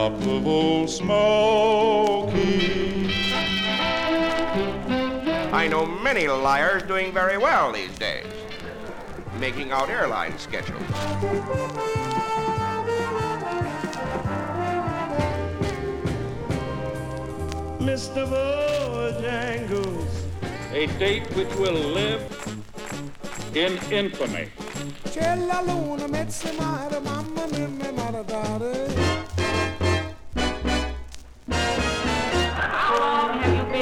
top of old Smoky. I know many liars doing very well these days, making out airline schedules. Mr. Bojangles. A date which will live in infamy.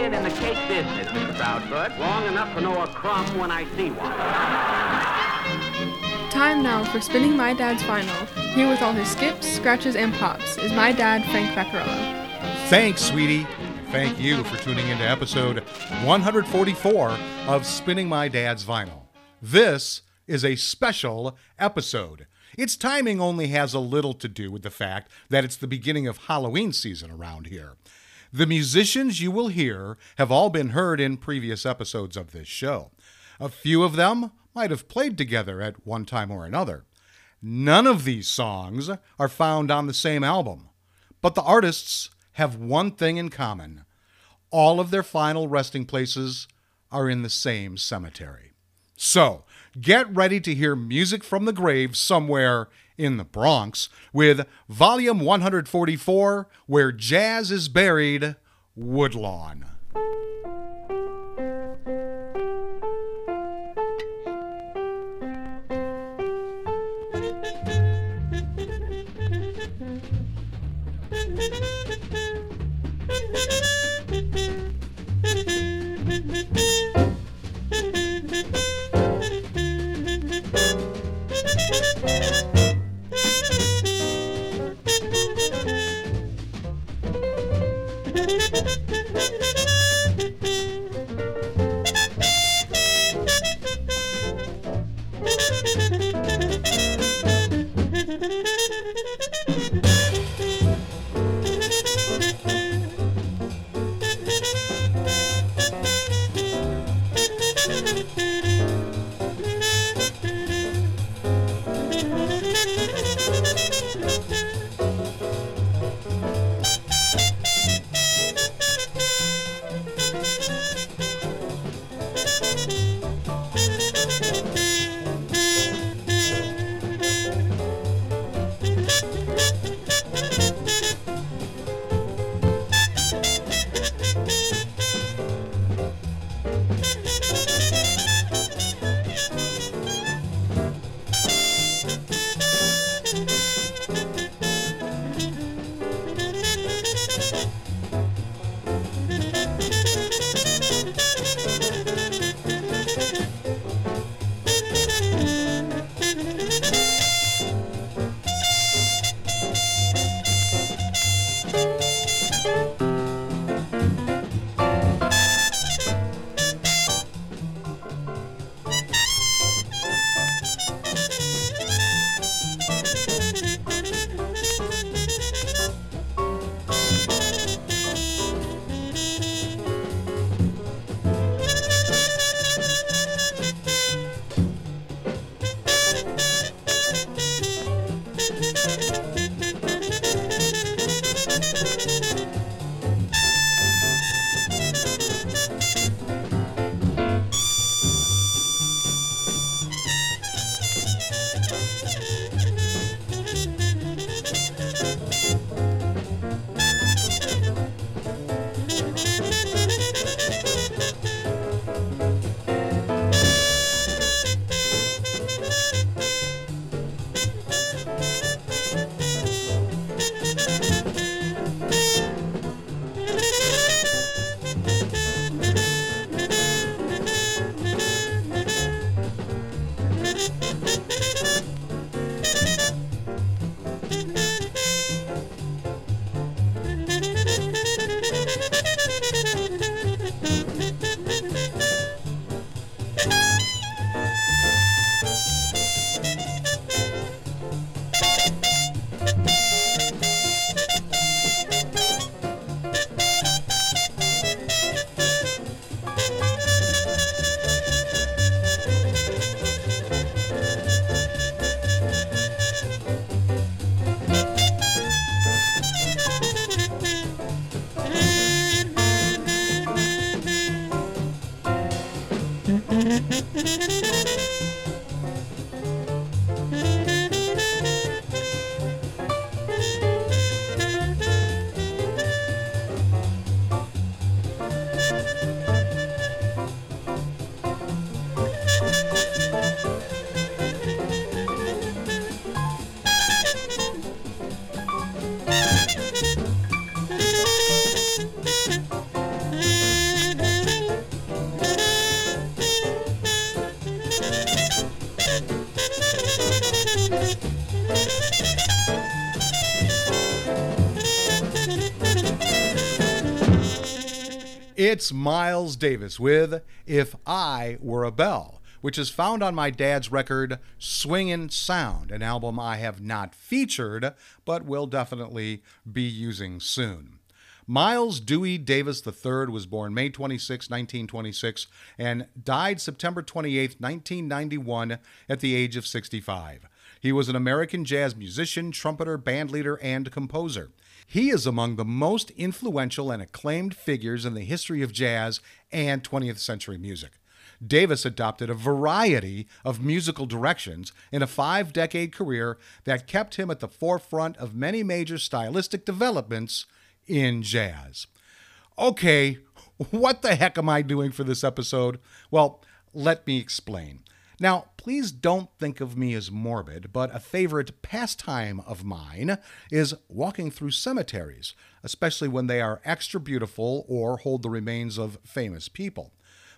Been in the cake business, Mr. Proudfoot? Long enough to know a crumb when I see one. Time now for spinning my dad's vinyl. Here with all his skips, scratches, and pops is my dad, Frank Vaccarello. Thanks, sweetie. Thank you for tuning into episode 144 of Spinning My Dad's Vinyl. This is a special episode. Its timing only has a little to do with the fact that it's the beginning of Halloween season around here. The musicians you will hear have all been heard in previous episodes of this show. A few of them might have played together at one time or another. None of these songs are found on the same album, but the artists have one thing in common all of their final resting places are in the same cemetery. So, get ready to hear music from the grave somewhere in the Bronx with Volume 144 Where Jazz is Buried Woodlawn. It's Miles Davis with If I Were a Bell, which is found on my dad's record Swingin' Sound, an album I have not featured, but will definitely be using soon. Miles Dewey Davis III was born May 26, 1926, and died September 28, 1991, at the age of 65. He was an American jazz musician, trumpeter, bandleader, and composer. He is among the most influential and acclaimed figures in the history of jazz and 20th century music. Davis adopted a variety of musical directions in a five decade career that kept him at the forefront of many major stylistic developments in jazz. Okay, what the heck am I doing for this episode? Well, let me explain. Now, please don't think of me as morbid, but a favorite pastime of mine is walking through cemeteries, especially when they are extra beautiful or hold the remains of famous people.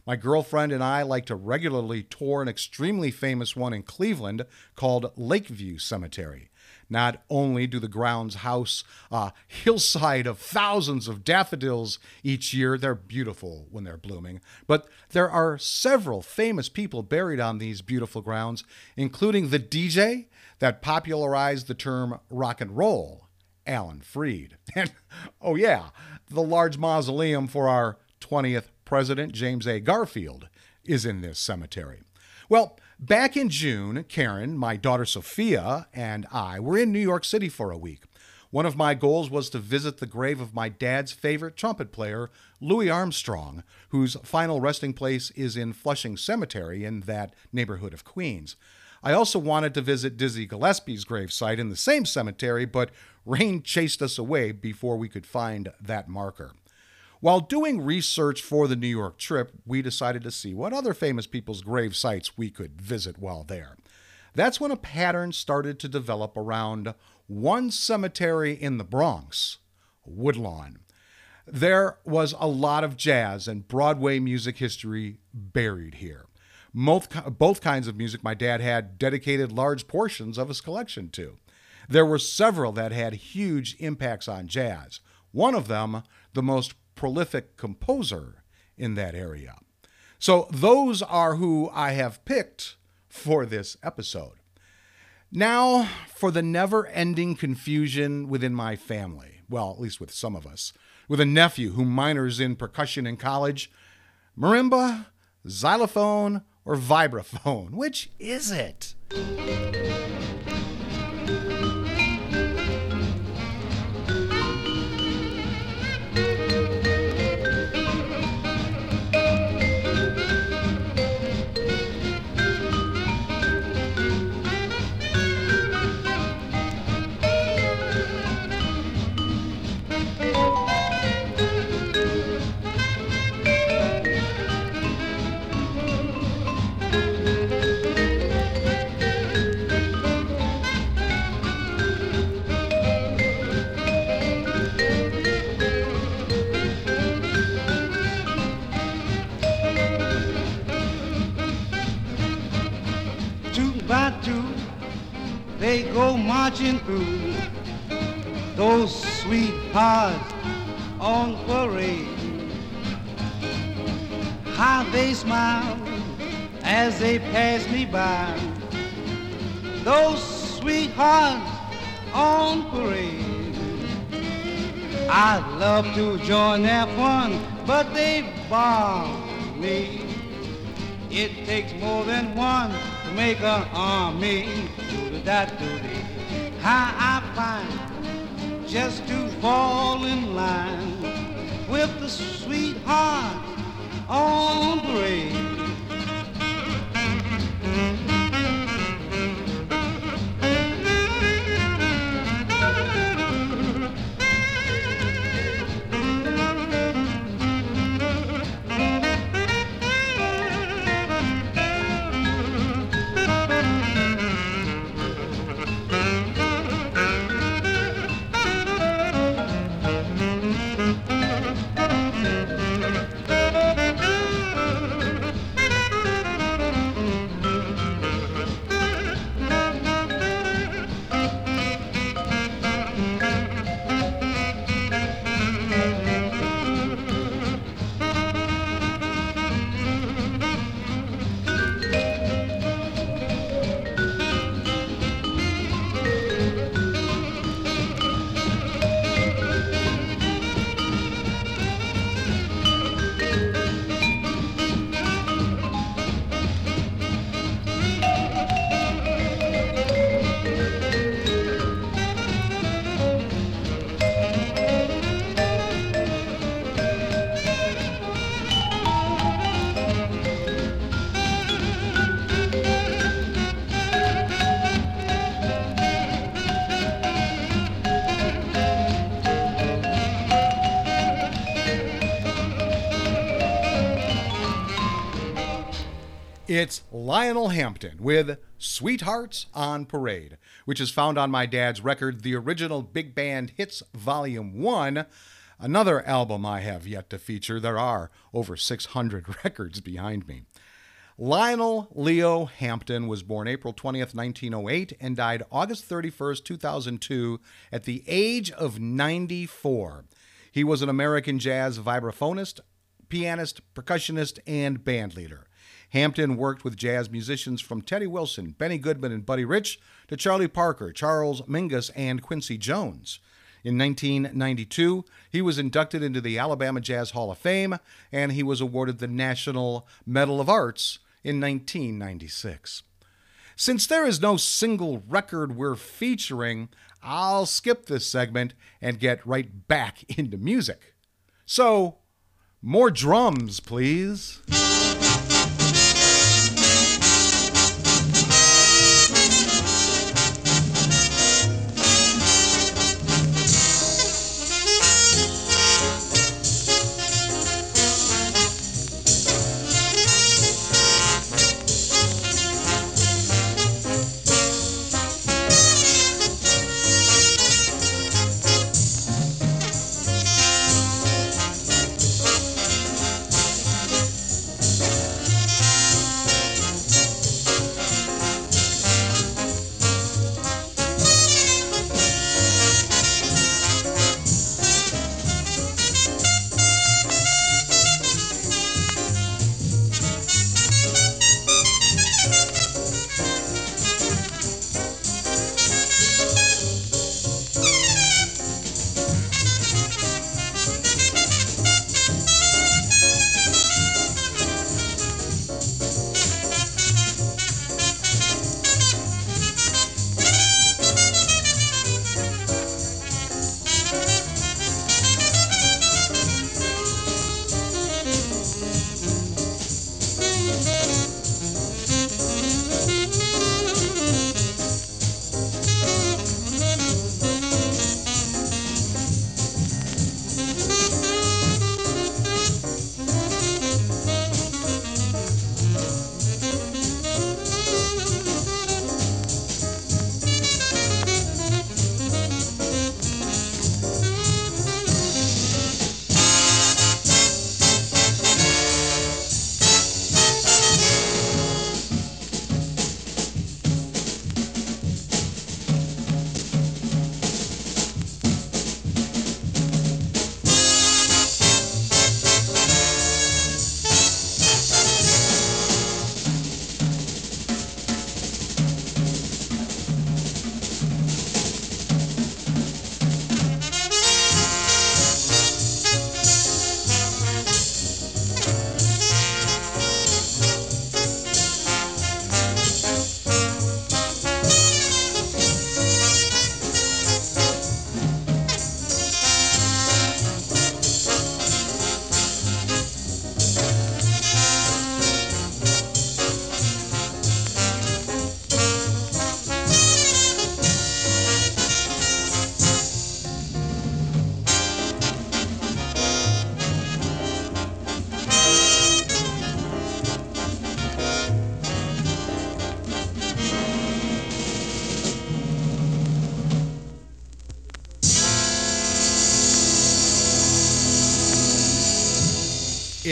My girlfriend and I like to regularly tour an extremely famous one in Cleveland called Lakeview Cemetery. Not only do the grounds house a hillside of thousands of daffodils each year, they're beautiful when they're blooming, but there are several famous people buried on these beautiful grounds, including the DJ that popularized the term rock and roll, Alan Freed. And oh, yeah, the large mausoleum for our 20th president, James A. Garfield, is in this cemetery. Well, back in June, Karen, my daughter Sophia, and I were in New York City for a week. One of my goals was to visit the grave of my dad's favorite trumpet player, Louis Armstrong, whose final resting place is in Flushing Cemetery in that neighborhood of Queens. I also wanted to visit Dizzy Gillespie's gravesite in the same cemetery, but rain chased us away before we could find that marker. While doing research for the New York trip, we decided to see what other famous people's grave sites we could visit while there. That's when a pattern started to develop around one cemetery in the Bronx, Woodlawn. There was a lot of jazz and Broadway music history buried here. Both, both kinds of music my dad had dedicated large portions of his collection to. There were several that had huge impacts on jazz. One of them, the most prolific composer in that area. So, those are who I have picked for this episode. Now, for the never ending confusion within my family. Well, at least with some of us. With a nephew who minors in percussion in college. Marimba, xylophone, or vibraphone? Which is it? Through those sweethearts on parade. How they smile as they pass me by. Those sweethearts on parade. I'd love to join their fun, but they bar me. It takes more than one to make an army. Do that, do How I find just to fall in line with the sweetheart on parade. It's Lionel Hampton with Sweethearts on Parade, which is found on my dad's record, The Original Big Band Hits Volume 1. Another album I have yet to feature. There are over 600 records behind me. Lionel Leo Hampton was born April 20th, 1908, and died August 31st, 2002, at the age of 94. He was an American jazz vibraphonist, pianist, percussionist, and bandleader. Hampton worked with jazz musicians from Teddy Wilson, Benny Goodman, and Buddy Rich to Charlie Parker, Charles Mingus, and Quincy Jones. In 1992, he was inducted into the Alabama Jazz Hall of Fame, and he was awarded the National Medal of Arts in 1996. Since there is no single record we're featuring, I'll skip this segment and get right back into music. So, more drums, please.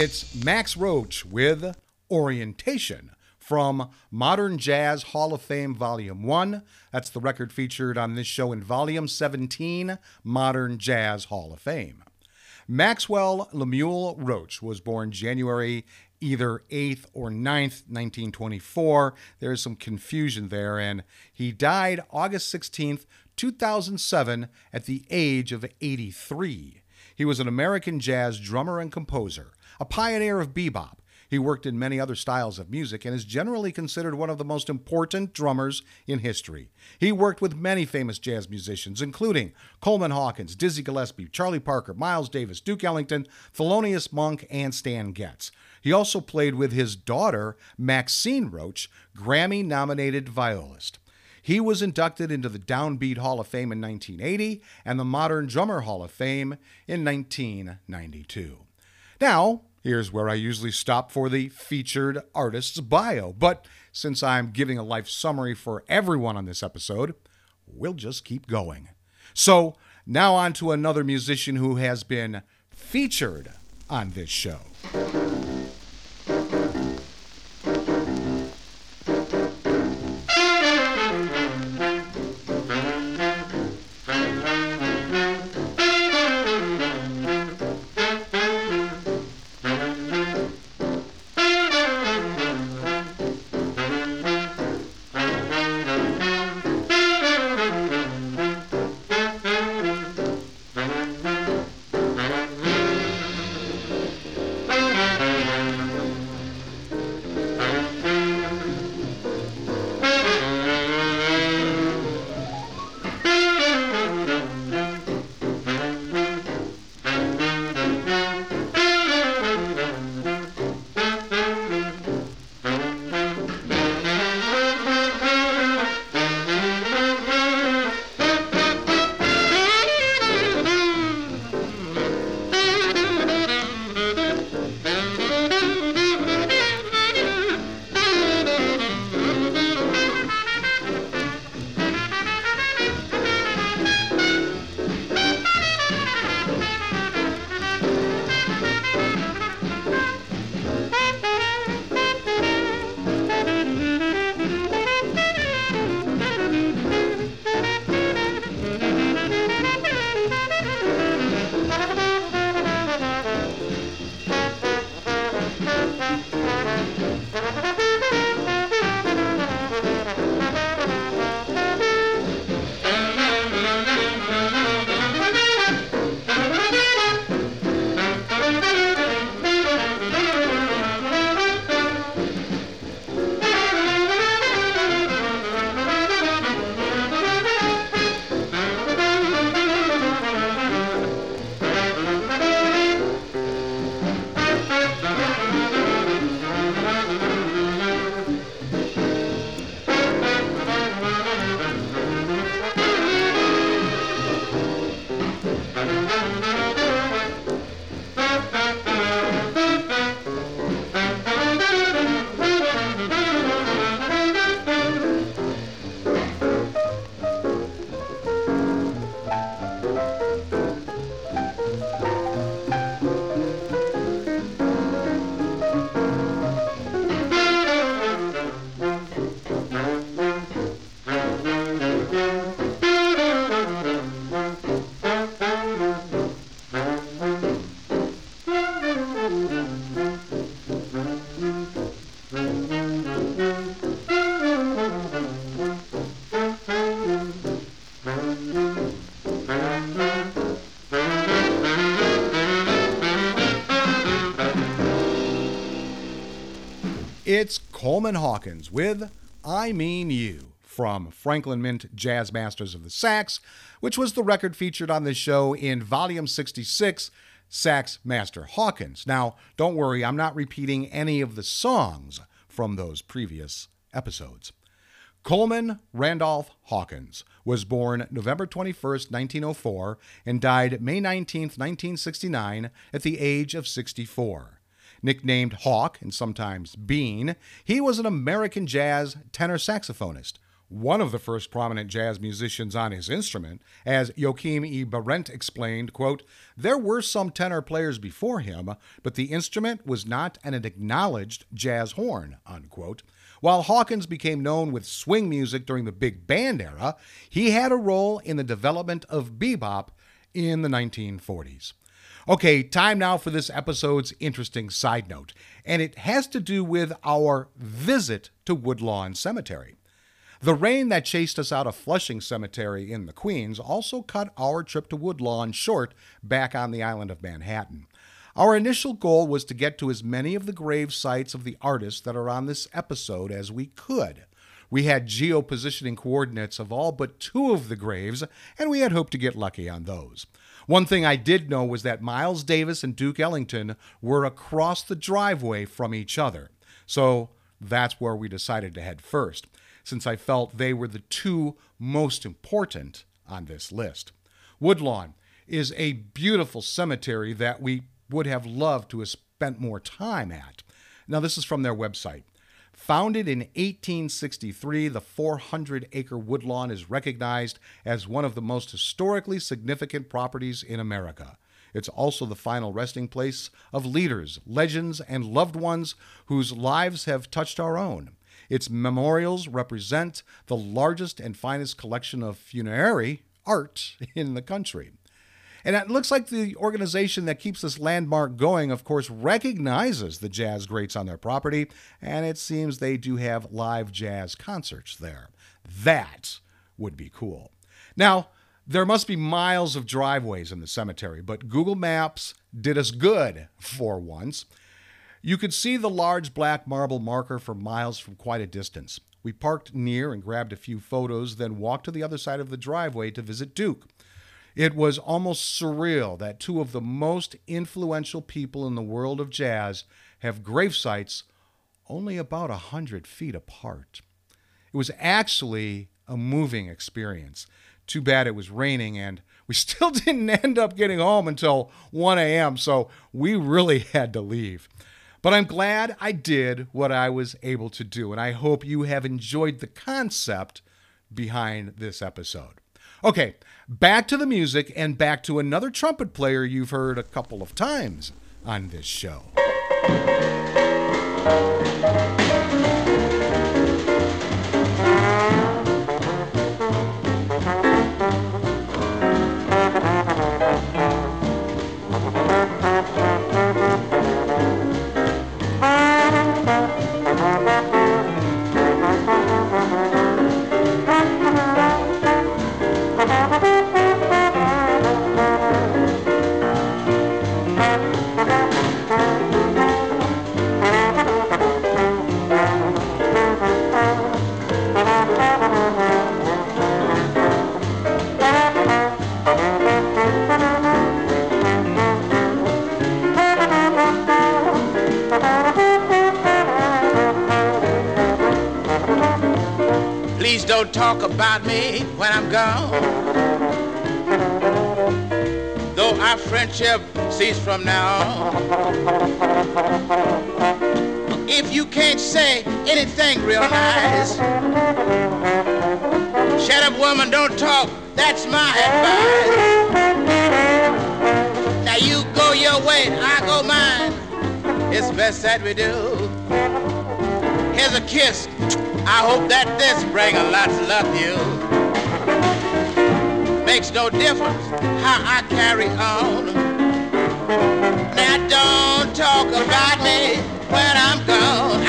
It's Max Roach with Orientation from Modern Jazz Hall of Fame Volume 1. That's the record featured on this show in Volume 17, Modern Jazz Hall of Fame. Maxwell Lemuel Roach was born January either 8th or 9th, 1924. There's some confusion there, and he died August 16th, 2007, at the age of 83. He was an American jazz drummer and composer a pioneer of bebop. He worked in many other styles of music and is generally considered one of the most important drummers in history. He worked with many famous jazz musicians, including Coleman Hawkins, Dizzy Gillespie, Charlie Parker, Miles Davis, Duke Ellington, Thelonious Monk, and Stan Getz. He also played with his daughter, Maxine Roach, Grammy nominated violist. He was inducted into the Downbeat Hall of Fame in 1980 and the Modern Drummer Hall of Fame in 1992. Now, Here's where I usually stop for the featured artist's bio. But since I'm giving a life summary for everyone on this episode, we'll just keep going. So, now on to another musician who has been featured on this show. Coleman Hawkins with I Mean You from Franklin Mint Jazz Masters of the Sax, which was the record featured on this show in Volume 66, Sax Master Hawkins. Now, don't worry, I'm not repeating any of the songs from those previous episodes. Coleman Randolph Hawkins was born November 21, 1904, and died May 19, 1969, at the age of 64. Nicknamed Hawk and sometimes Bean, he was an American jazz tenor saxophonist, one of the first prominent jazz musicians on his instrument. As Joachim E. Berendt explained, quote, There were some tenor players before him, but the instrument was not an acknowledged jazz horn, unquote. While Hawkins became known with swing music during the big band era, he had a role in the development of bebop in the 1940s. Okay, time now for this episode's interesting side note, and it has to do with our visit to Woodlawn Cemetery. The rain that chased us out of Flushing Cemetery in the Queens also cut our trip to Woodlawn short back on the island of Manhattan. Our initial goal was to get to as many of the grave sites of the artists that are on this episode as we could. We had geopositioning coordinates of all but two of the graves, and we had hoped to get lucky on those. One thing I did know was that Miles Davis and Duke Ellington were across the driveway from each other. So that's where we decided to head first, since I felt they were the two most important on this list. Woodlawn is a beautiful cemetery that we would have loved to have spent more time at. Now, this is from their website. Founded in 1863, the 400 acre woodlawn is recognized as one of the most historically significant properties in America. It's also the final resting place of leaders, legends, and loved ones whose lives have touched our own. Its memorials represent the largest and finest collection of funerary art in the country. And it looks like the organization that keeps this landmark going, of course, recognizes the jazz greats on their property, and it seems they do have live jazz concerts there. That would be cool. Now, there must be miles of driveways in the cemetery, but Google Maps did us good for once. You could see the large black marble marker for miles from quite a distance. We parked near and grabbed a few photos, then walked to the other side of the driveway to visit Duke. It was almost surreal that two of the most influential people in the world of jazz have grave sites only about a hundred feet apart. It was actually a moving experience. Too bad it was raining and we still didn't end up getting home until 1 a.m., so we really had to leave. But I'm glad I did what I was able to do, and I hope you have enjoyed the concept behind this episode. Okay, back to the music and back to another trumpet player you've heard a couple of times on this show. Friendship cease from now. If you can't say anything real nice, shut up, woman, don't talk. That's my advice. Now you go your way, I go mine. It's best that we do. Here's a kiss. I hope that this bring a lot of luck to you. Makes no difference how I carry on. Now don't talk about me when I'm gone.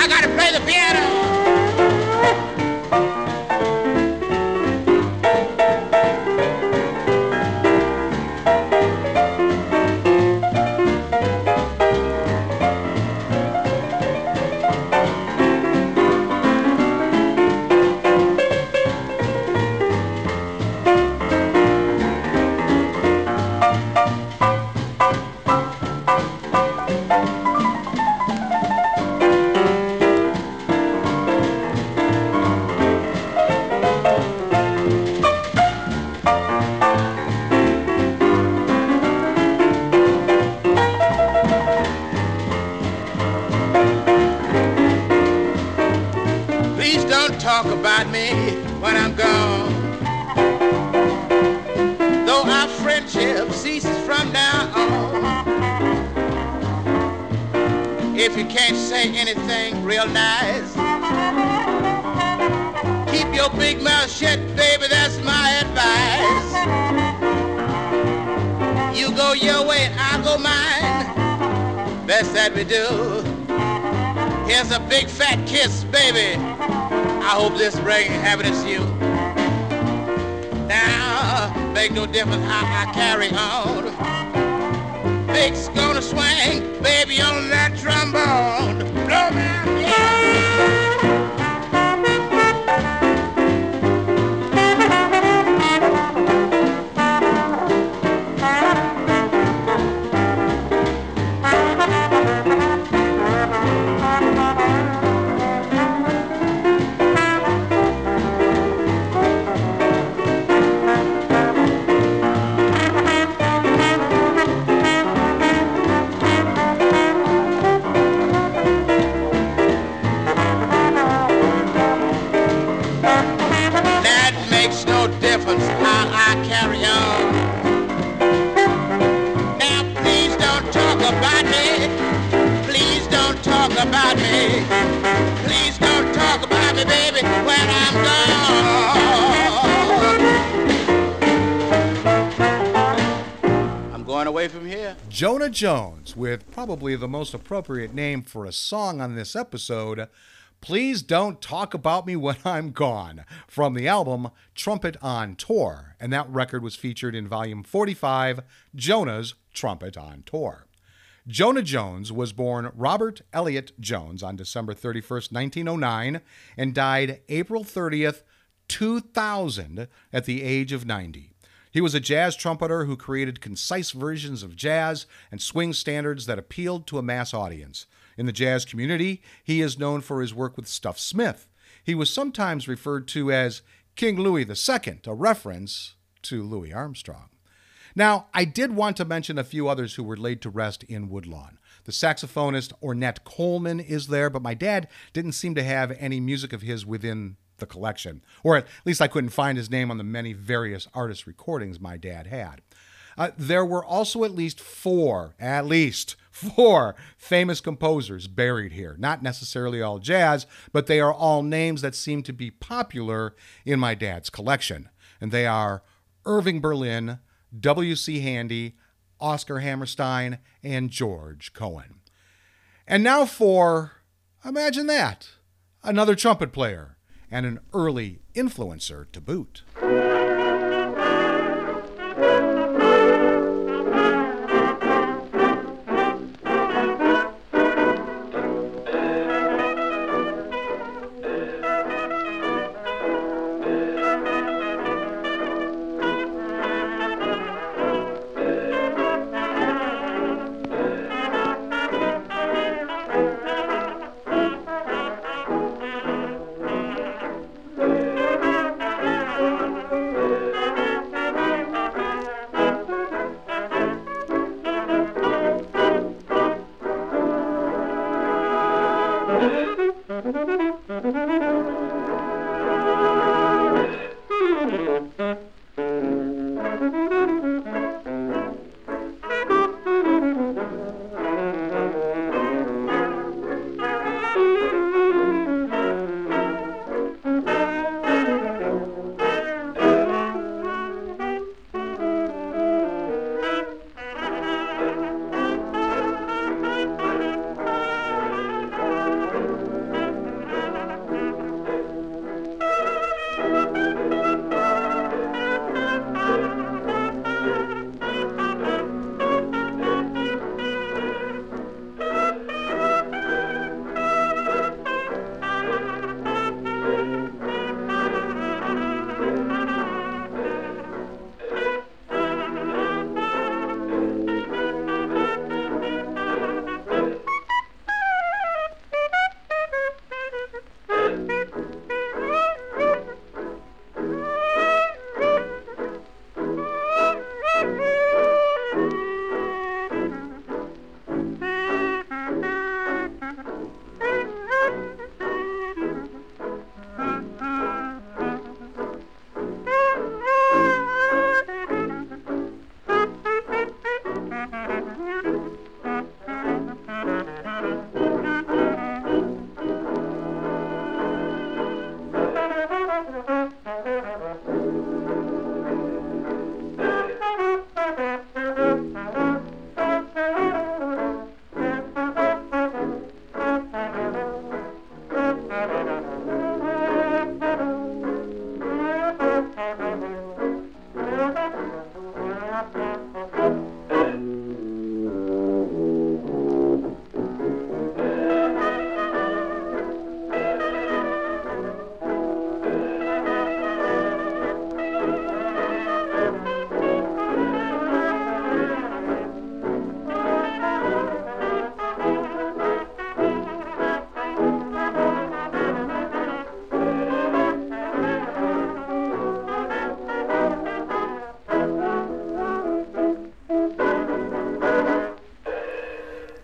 Here's a big fat kiss, baby. I hope this brings happiness to you. Now, make no difference how I carry on. Big's gonna swing, baby, on that trombone. Blow me away Jones, with probably the most appropriate name for a song on this episode, Please Don't Talk About Me When I'm Gone, from the album Trumpet on Tour. And that record was featured in volume 45, Jonah's Trumpet on Tour. Jonah Jones was born Robert Elliott Jones on December 31st, 1909, and died April 30th, 2000, at the age of 90. He was a jazz trumpeter who created concise versions of jazz and swing standards that appealed to a mass audience. In the jazz community, he is known for his work with Stuff Smith. He was sometimes referred to as King Louis II, a reference to Louis Armstrong. Now, I did want to mention a few others who were laid to rest in Woodlawn. The saxophonist Ornette Coleman is there, but my dad didn't seem to have any music of his within the collection, or at least I couldn't find his name on the many various artist recordings my dad had. Uh, there were also at least four, at least four famous composers buried here. Not necessarily all jazz, but they are all names that seem to be popular in my dad's collection. And they are Irving Berlin, W.C. Handy, Oscar Hammerstein, and George Cohan. And now for, imagine that, another trumpet player and an early influencer to boot.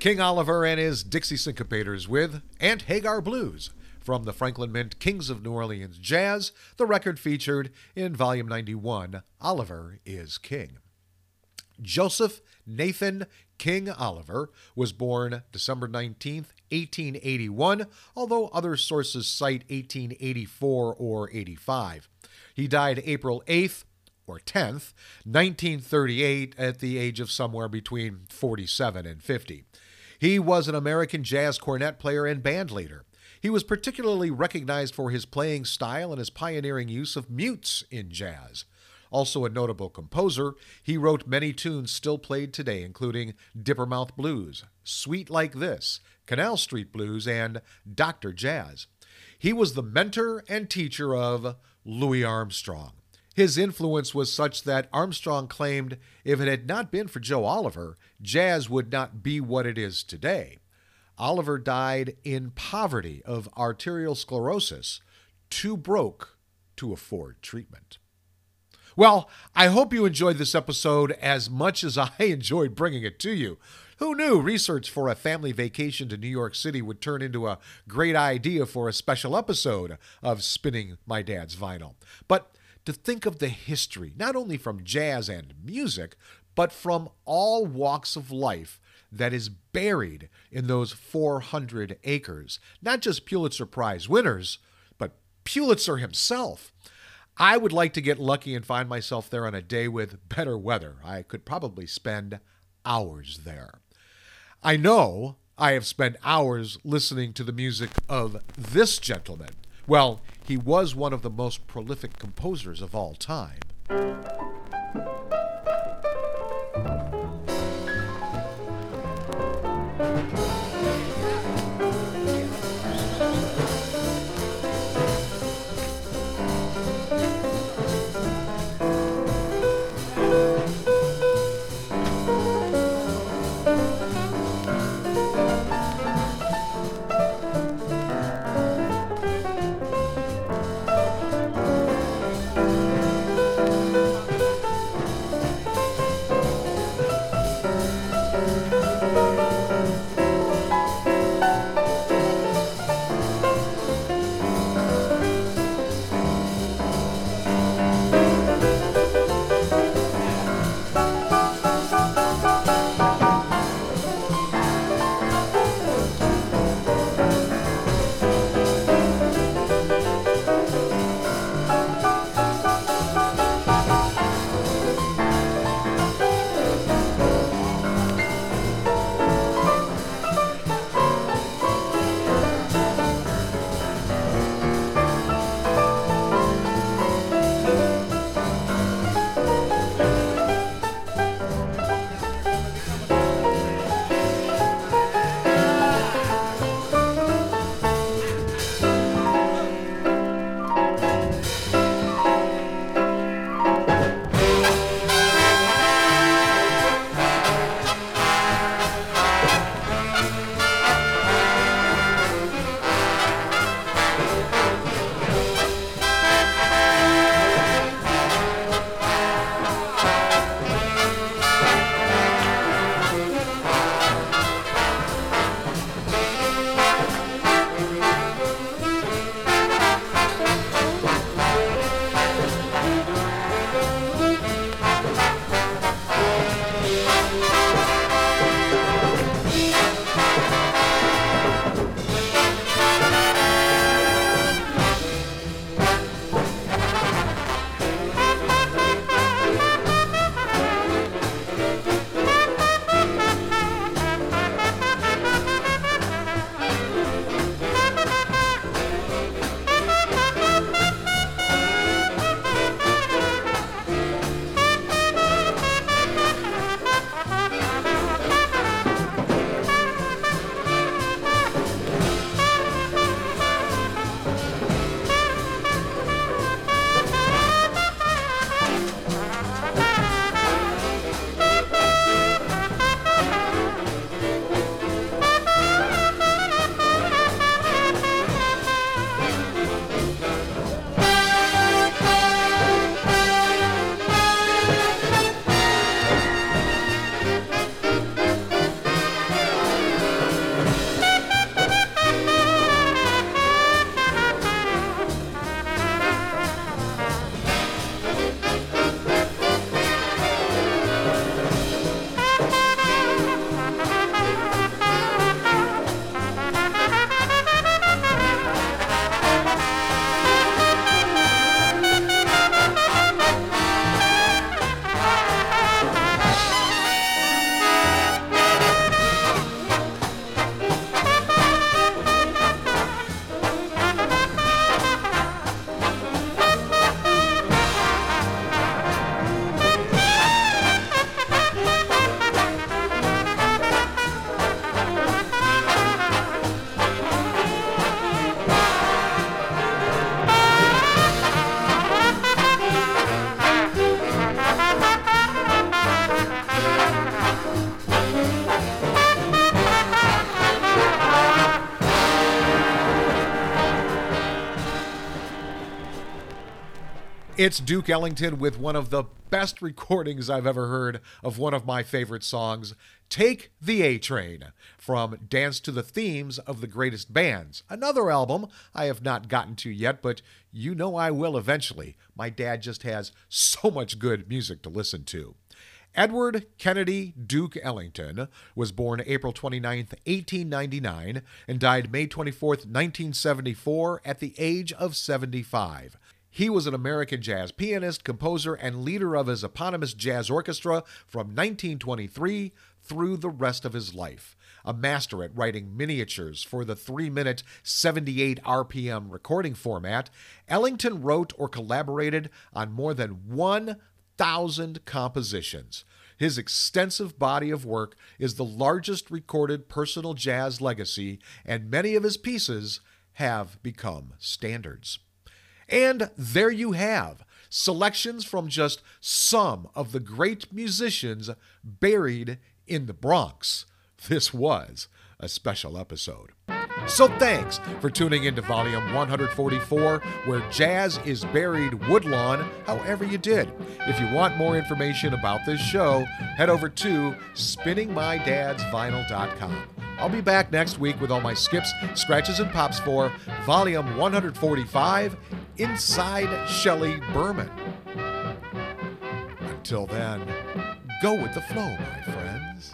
King Oliver and his Dixie Syncopators with Aunt Hagar Blues from the Franklin Mint Kings of New Orleans Jazz, the record featured in Volume 91, Oliver is King. Joseph Nathan King Oliver was born December 19th, 1881, although other sources cite 1884 or 85. He died April 8th, or 10th, 1938, at the age of somewhere between 47 and 50. He was an American jazz cornet player and band leader. He was particularly recognized for his playing style and his pioneering use of mutes in jazz. Also a notable composer, he wrote many tunes still played today, including Dippermouth Blues, Sweet Like This, Canal Street Blues, and Dr. Jazz. He was the mentor and teacher of Louis Armstrong. His influence was such that Armstrong claimed if it had not been for Joe Oliver, jazz would not be what it is today. Oliver died in poverty of arterial sclerosis, too broke to afford treatment. Well, I hope you enjoyed this episode as much as I enjoyed bringing it to you. Who knew research for a family vacation to New York City would turn into a great idea for a special episode of Spinning My Dad's Vinyl? But to think of the history, not only from jazz and music, but from all walks of life that is buried in those 400 acres. Not just Pulitzer Prize winners, but Pulitzer himself. I would like to get lucky and find myself there on a day with better weather. I could probably spend hours there. I know I have spent hours listening to the music of this gentleman. Well, he was one of the most prolific composers of all time. It's Duke Ellington with one of the best recordings I've ever heard of one of my favorite songs, Take the A Train, from Dance to the Themes of the Greatest Bands. Another album I have not gotten to yet, but you know I will eventually. My dad just has so much good music to listen to. Edward Kennedy Duke Ellington was born April 29, 1899, and died May 24, 1974, at the age of 75. He was an American jazz pianist, composer, and leader of his eponymous jazz orchestra from 1923 through the rest of his life. A master at writing miniatures for the 3 minute 78 RPM recording format, Ellington wrote or collaborated on more than 1,000 compositions. His extensive body of work is the largest recorded personal jazz legacy, and many of his pieces have become standards. And there you have selections from just some of the great musicians buried in the Bronx. This was a special episode. So thanks for tuning into volume 144, where jazz is buried Woodlawn, however you did. If you want more information about this show, head over to spinningmydadsvinyl.com. I'll be back next week with all my skips, scratches, and pops for volume 145 Inside Shelley Berman. Until then, go with the flow, my friends.